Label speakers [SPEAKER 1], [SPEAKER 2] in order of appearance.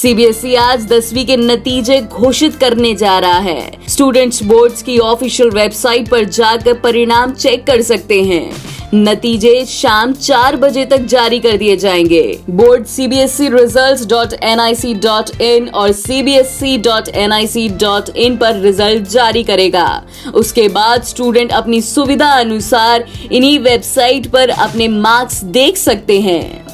[SPEAKER 1] CBSE आज दसवीं के नतीजे घोषित करने जा रहा है। स्टूडेंट्स बोर्ड की ऑफिशियल वेबसाइट पर जाकर परिणाम चेक कर सकते हैं। नतीजे शाम चार बजे तक जारी कर दिए जाएँगे। Board CBSE result dot N I C dot in और CBSE dot N I C dot in पर रिज़ल्ट जारी करेगा। उसके बाद स्टूडेंट अपनी सुविधा अनुसार इन्हीं वेबसाइट पर अपने मार्क्स देख सकते हैं।